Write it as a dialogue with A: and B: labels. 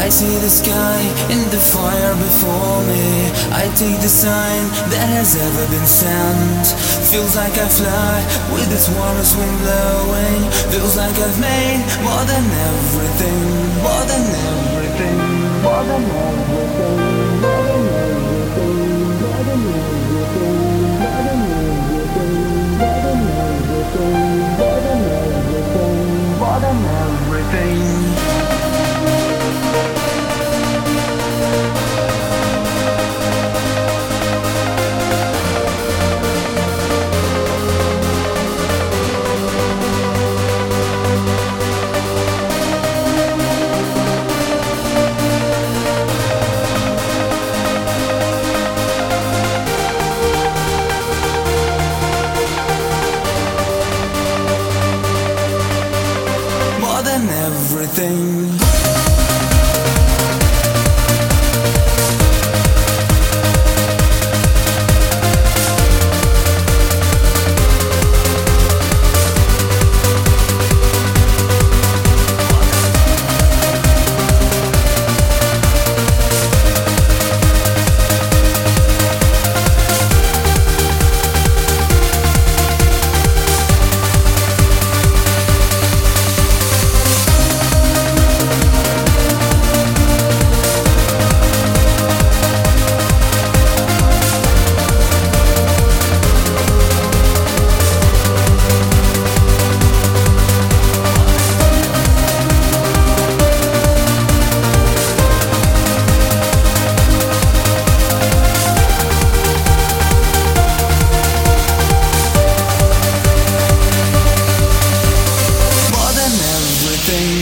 A: I see the sky in the fire before me. I take the sign that has ever been sent. Feels like I fly with this warmest wind blowing. Feels like I've made More than everything More than everything More than everything More than everything More than everything More than everything More than everything More than everything. everything everything